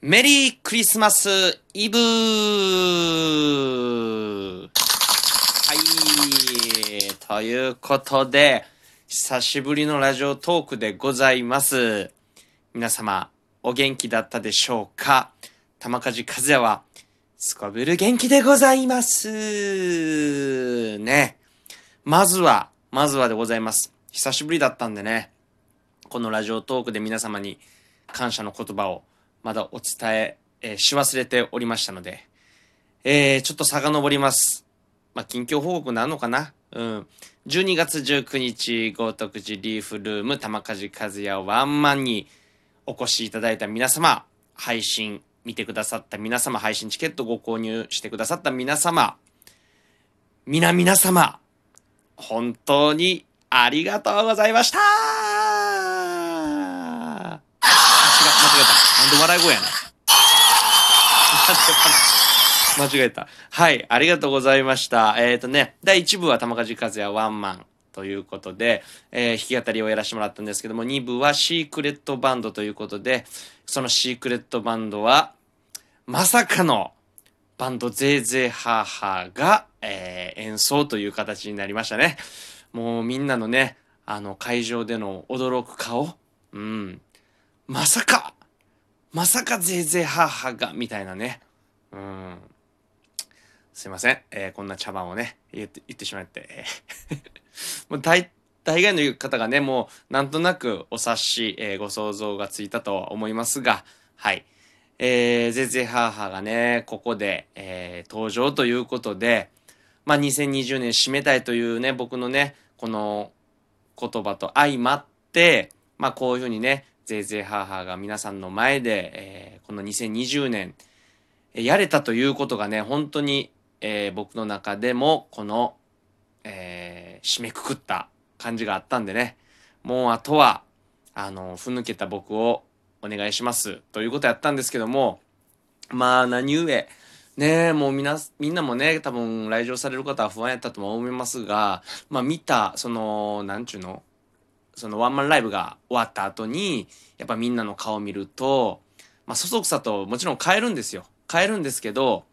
メリークリスマスイブはい。ということで、久しぶりのラジオトークでございます。皆様、お元気だったでしょうか？玉梶和也は、すこぶる元気でございます。ね。まずは、まずはでございます。久しぶりだったんでね、このラジオトークで皆様に感謝の言葉をまだお伝ええーし忘れておりましたので、えー、ちょっと遡ります。まあ、近況報告なのかな？うん。12月19日、豪徳寺リーフルーム玉梶和也ワンマンにお越しいただいた皆様、配信見てくださった皆様、配信チケットご購入してくださった皆様、皆々様、本当にありがとうございましたあ違う、間違えた。で笑い声やねん。間違えた。はい、ありがとうございました。えっ、とね、第1部は玉梶和也ワンマンということで、えー弾き語りをやらせてもらったんですけども、2部はシークレットバンドということで、そのシークレットバンドは、まさかのバンドゼーゼーハーハーが、えー演奏という形になりましたね。もうみんなのね、あの会場での驚く顔、うん。まさかまさかゼーゼーハーハーがみたいなね。うん。すいません。えーこんな茶番をね、言って、言ってしまって。もう大、大概の方がね、もうなんとなくお察し、えーご想像がついたとは思いますが、はい。えー、ゼーゼーハーハーがね、ここで、えー登場ということで、まあ、2020年締めたいというね、僕のね、この言葉と相まって、まあ、こういうふうにね、ゼーゼーハーハーが皆さんの前で、えーこの2020年、えーやれたということがね、本当に、えー僕の中でも、この、え締めくくった感じがあったんでね、もうあとは、あの、ふぬけた僕をお願いします、ということやったんですけども、まあ、何故、ねえ、もうみな、みんなもね、多分来場される方は不安やったとも思いますが、まあ見た、その、なんちゅうの、そのワンマンライブが終わった後に、やっぱみんなの顔を見ると、まあ、そそくさともちろん変えるんですよ。変えるんですけど、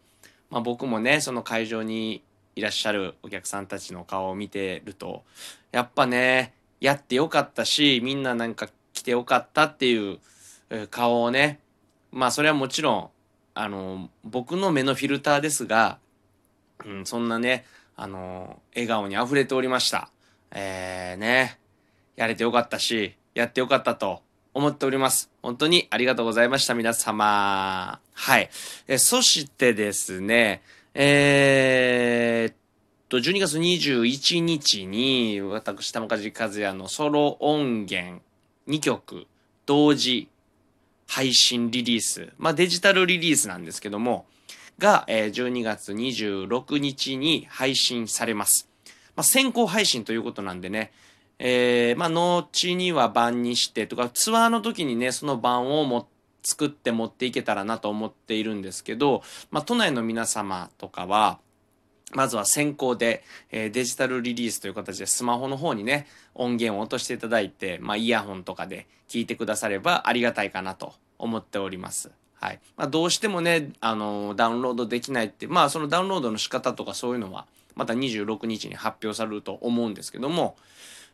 まあ、僕もね、その会場にいらっしゃるお客さんたちの顔を見てると、やっぱね、やってよかったし、みんななんか来てよかったっていう顔をね、まあそれはもちろん、あの、僕の目のフィルターですが、うん、そんなね、あの、笑顔に溢れておりました。えー、ね、やれてよかったし、やってよかったと思っております。本当にありがとうございました、皆様。はい。えそしてですね、えー、っと、12月21日に、私、玉梶和也のソロ音源2曲同時配信リリース、まあデジタルリリースなんですけども、が、えー12月26日に配信されます。まあ先行配信ということなんでね、えーまあ後には版にしてとか、ツアーの時にね、その版をも作って持っていけたらなと思っているんですけど、まあ都内の皆様とかは、まずは先行で、えーデジタルリリースという形でスマホの方にね、音源を落としていただいて、まあイヤホンとかで聞いてくださればありがたいかなと思っております。はい。まあどうしてもね、あのダウンロードできないって、まあそのダウンロードの仕方とかそういうのは、また26日に発表されると思うんですけども、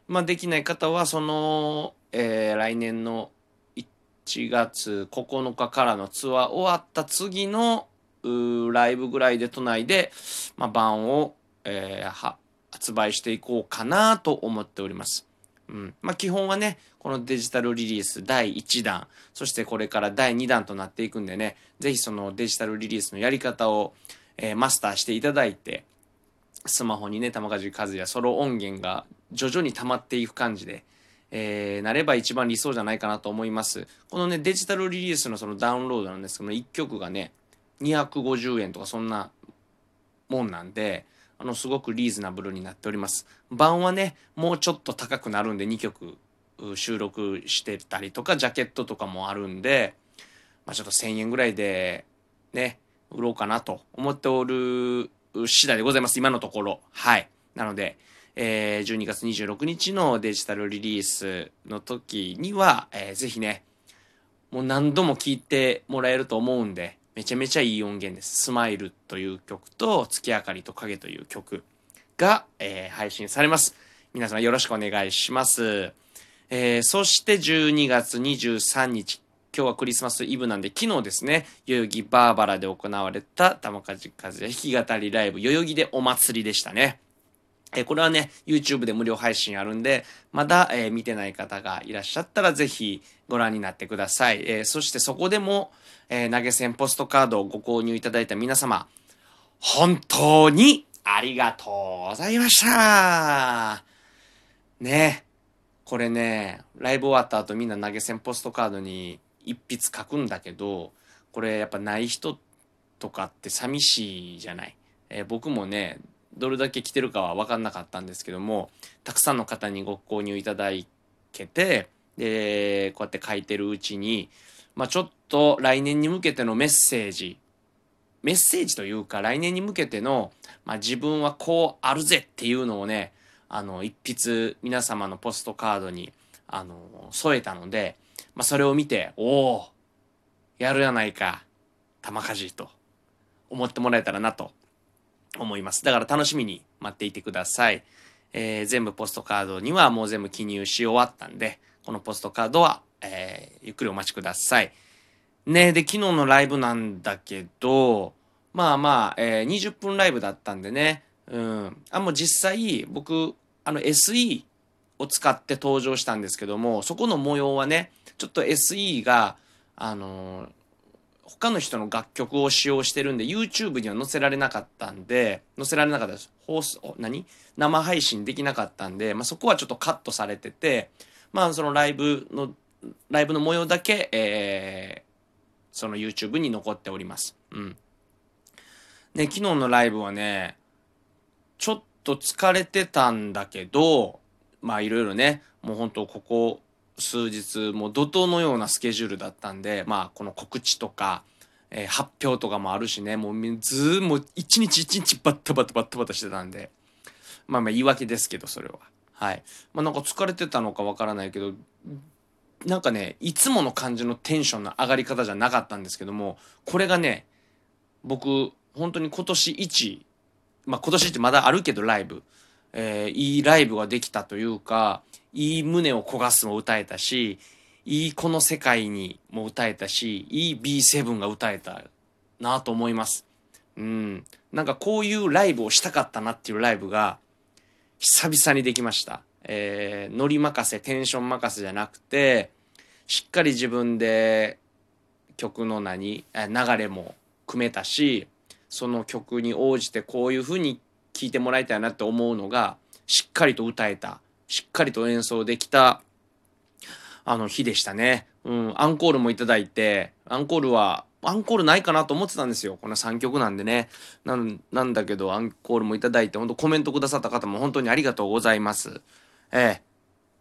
まあできない方は、その、えー来年の1月9日からのツアー終わった次のライブぐらいで都内で、まあ、版を、えー発売していこうかなと思っております。うん。まあ、基本はね、このデジタルリリース第1弾、そしてこれから第2弾となっていくんでね、ぜひそのデジタルリリースのやり方を、えーマスターしていただいて、スマホにね、玉梶和也ソロ音源が徐々に溜まっていく感じで、えーなれば一番理想じゃないかなと思います。このね、デジタルリリースのそのダウンロードなんですけど、1曲がね、250円とかそんなもんなんで、あの、すごくリーズナブルになっております。版はね、もうちょっと高くなるんで2曲収録してたりとか、ジャケットとかもあるんで、まあちょっと1000円ぐらいで、ね、売ろうかなと思っておる次第でございます。今のところ。はい。なので、えー12月26日のデジタルリリースの時には、えーぜひね、もう何度も聴いてもらえると思うんで、めちゃめちゃいい音源です。スマイルという曲と、月明かりと影という曲が、えー、配信されます。皆様よろしくお願いします。えー、そして12月23日、今日はクリスマスイブなんで、昨日ですね、代々木バーバラで行われた玉梶和也弾き語りライブ、代々木でお祭りでしたね。えこれはね、YouTube で無料配信あるんで、まだ、え、見てない方がいらっしゃったらぜひご覧になってください。え、そしてそこでも、え、投げ銭ポストカードをご購入いただいた皆様、本当にありがとうございましたね。これね、ライブ終わった後みんな投げ銭ポストカードに一筆書くんだけど、これやっぱない人とかって寂しいじゃない。え僕もね、どれだけ来てるかは分かんなかったんですけどもたくさんの方にご購入いただけてでこうやって書いてるうちに、まあ、ちょっと来年に向けてのメッセージメッセージというか来年に向けての、まあ、自分はこうあるぜっていうのをねあの一筆皆様のポストカードにあの添えたので、まあ、それを見ておおやるやないか玉かじと思ってもらえたらなと思います。だから楽しみに待っていてください。えー、全部ポストカードにはもう全部記入し終わったんで、このポストカードは、えー、ゆっくりお待ちください。ねで、昨日のライブなんだけど、まあまあ、えー、20分ライブだったんでね、うん。あ、もう実際、僕、あの SE を使って登場したんですけども、そこの模様はね、ちょっと SE が、あのー他の人の楽曲を使用してるんで YouTube には載せられなかったんで載せられなかったです。放送何？生配信できなかったんで、まあ、そこはちょっとカットされててまあそのライブのライブの模様だけ、えー、その YouTube に残っております。うん。ね昨日のライブはねちょっと疲れてたんだけどまあいろいろねもう本当ここ数日もう怒涛のようなスケジュールだったんでまあこの告知とか、えー、発表とかもあるしねもうずもう一日一日バッタバタバッタバタしてたんで。まあまあ言い訳ですけどそれは。はい。まあなんか疲れてたのかわからないけどなんかねいつもの感じのテンションの上がり方じゃなかったんですけどもこれがね僕本当に今年一まあ今年ってまだあるけどライブ。えー、いいライブができたというか、いい胸を焦がすも歌えたし、いいこの世界にも歌えたし、いい B7 が歌えたなと思います。うん。なんかこういうライブをしたかったなっていうライブが、久々にできました。えー、ノリ任せ、テンション任せじゃなくて、しっかり自分で曲の何、流れも組めたし、その曲に応じてこういう風に聴いてもらいたいなって思うのがしっかりと歌えたしっかりと演奏できたあの日でしたね。うん、アンコールもいただいてアンコールはアンコールないかなと思ってたんですよ。この3曲なんでね。なんだけど、アンコールもいただいて、本当コメントくださった方も本当にありがとうございます。ええ。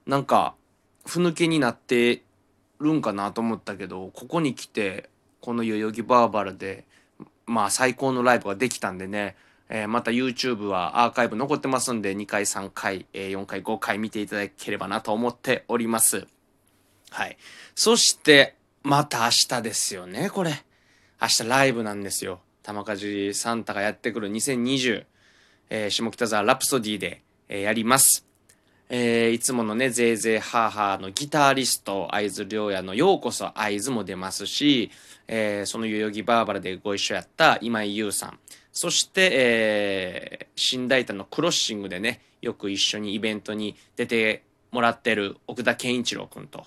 なんか、ふぬけになってるんかなと思ったけど、ここに来て、この代々木バーバルで、まあ最高のライブができたんでね、えー、また YouTube はアーカイブ残ってますんで、2回、3回、えー、4回、5回見ていただければなと思っております。はい。そして、また明日ですよね、これ。明日ライブなんですよ。玉梶サンタがやってくる2020、えー、下北沢ラプソディで、えー、やります。えー、いつものね、ぜいぜいハーハーのギタリスト、会津良也のようこそ会津も出ますし、えー、その代々木バーバラでご一緒やった今井優さん、そして、えー、新大胆のクロッシングでね、よく一緒にイベントに出てもらってる奥田健一郎君と。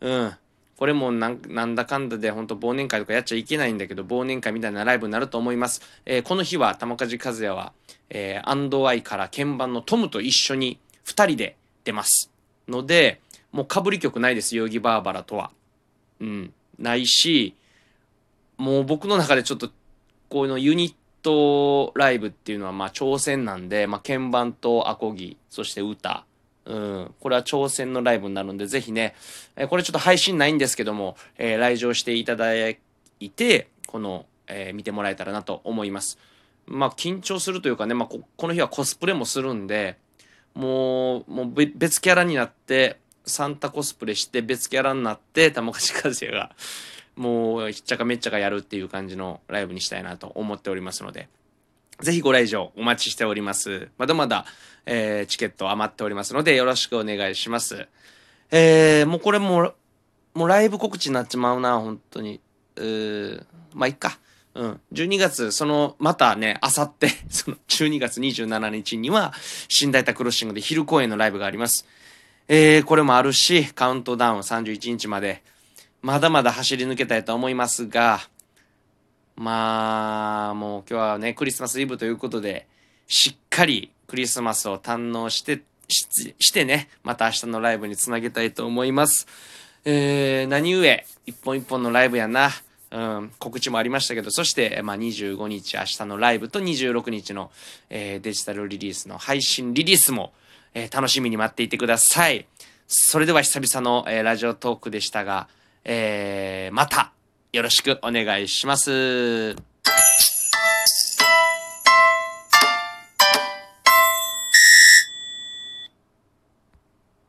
うん。これもなんだかんだで本当忘年会とかやっちゃいけないんだけど、忘年会みたいなライブになると思います。えー、この日は玉梶和也は、えー、アンドアイから鍵盤のトムと一緒に2人で出ます。ので、もう被り曲ないです、ヨギバーバラとは。うん。ないし、もう僕の中でちょっと、こういうのユニットトライブっていうのはまあ挑戦なんで、まあ、鍵盤とアコギ、そして歌、うん、これは挑戦のライブになるんで、ぜひね、これちょっと配信ないんですけども、えー、来場していただいて、この、えー、見てもらえたらなと思います。まあ、緊張するというかね、まあこ、この日はコスプレもするんで、もう、もう別キャラになって、サンタコスプレして別キャラになって玉梶和也がもうひっちゃかめっちゃかやるっていう感じのライブにしたいなと思っておりますのでぜひご来場お待ちしておりますまだまだ、えー、チケット余っておりますのでよろしくお願いしますえー、もうこれももうライブ告知になっちまうな本当にうーまあいっかうん。12月、その、またね、あさって、その、12月27日には、新大田クロッシングで昼公演のライブがあります。えー、これもあるし、カウントダウン31日まで、まだまだ走り抜けたいと思いますが、まあ、もう今日はね、クリスマスイブということで、しっかりクリスマスを堪能して、ししてね、また明日のライブにつなげたいと思います。えー、何故、一本一本のライブやな。うん、告知もありましたけど、そして、まあ、25日明日のライブと26日の、えー、デジタルリリースの配信リリースも、えー、楽しみに待っていてください。それでは久々の、えー、ラジオトークでしたが、えー、またよろしくお願いします。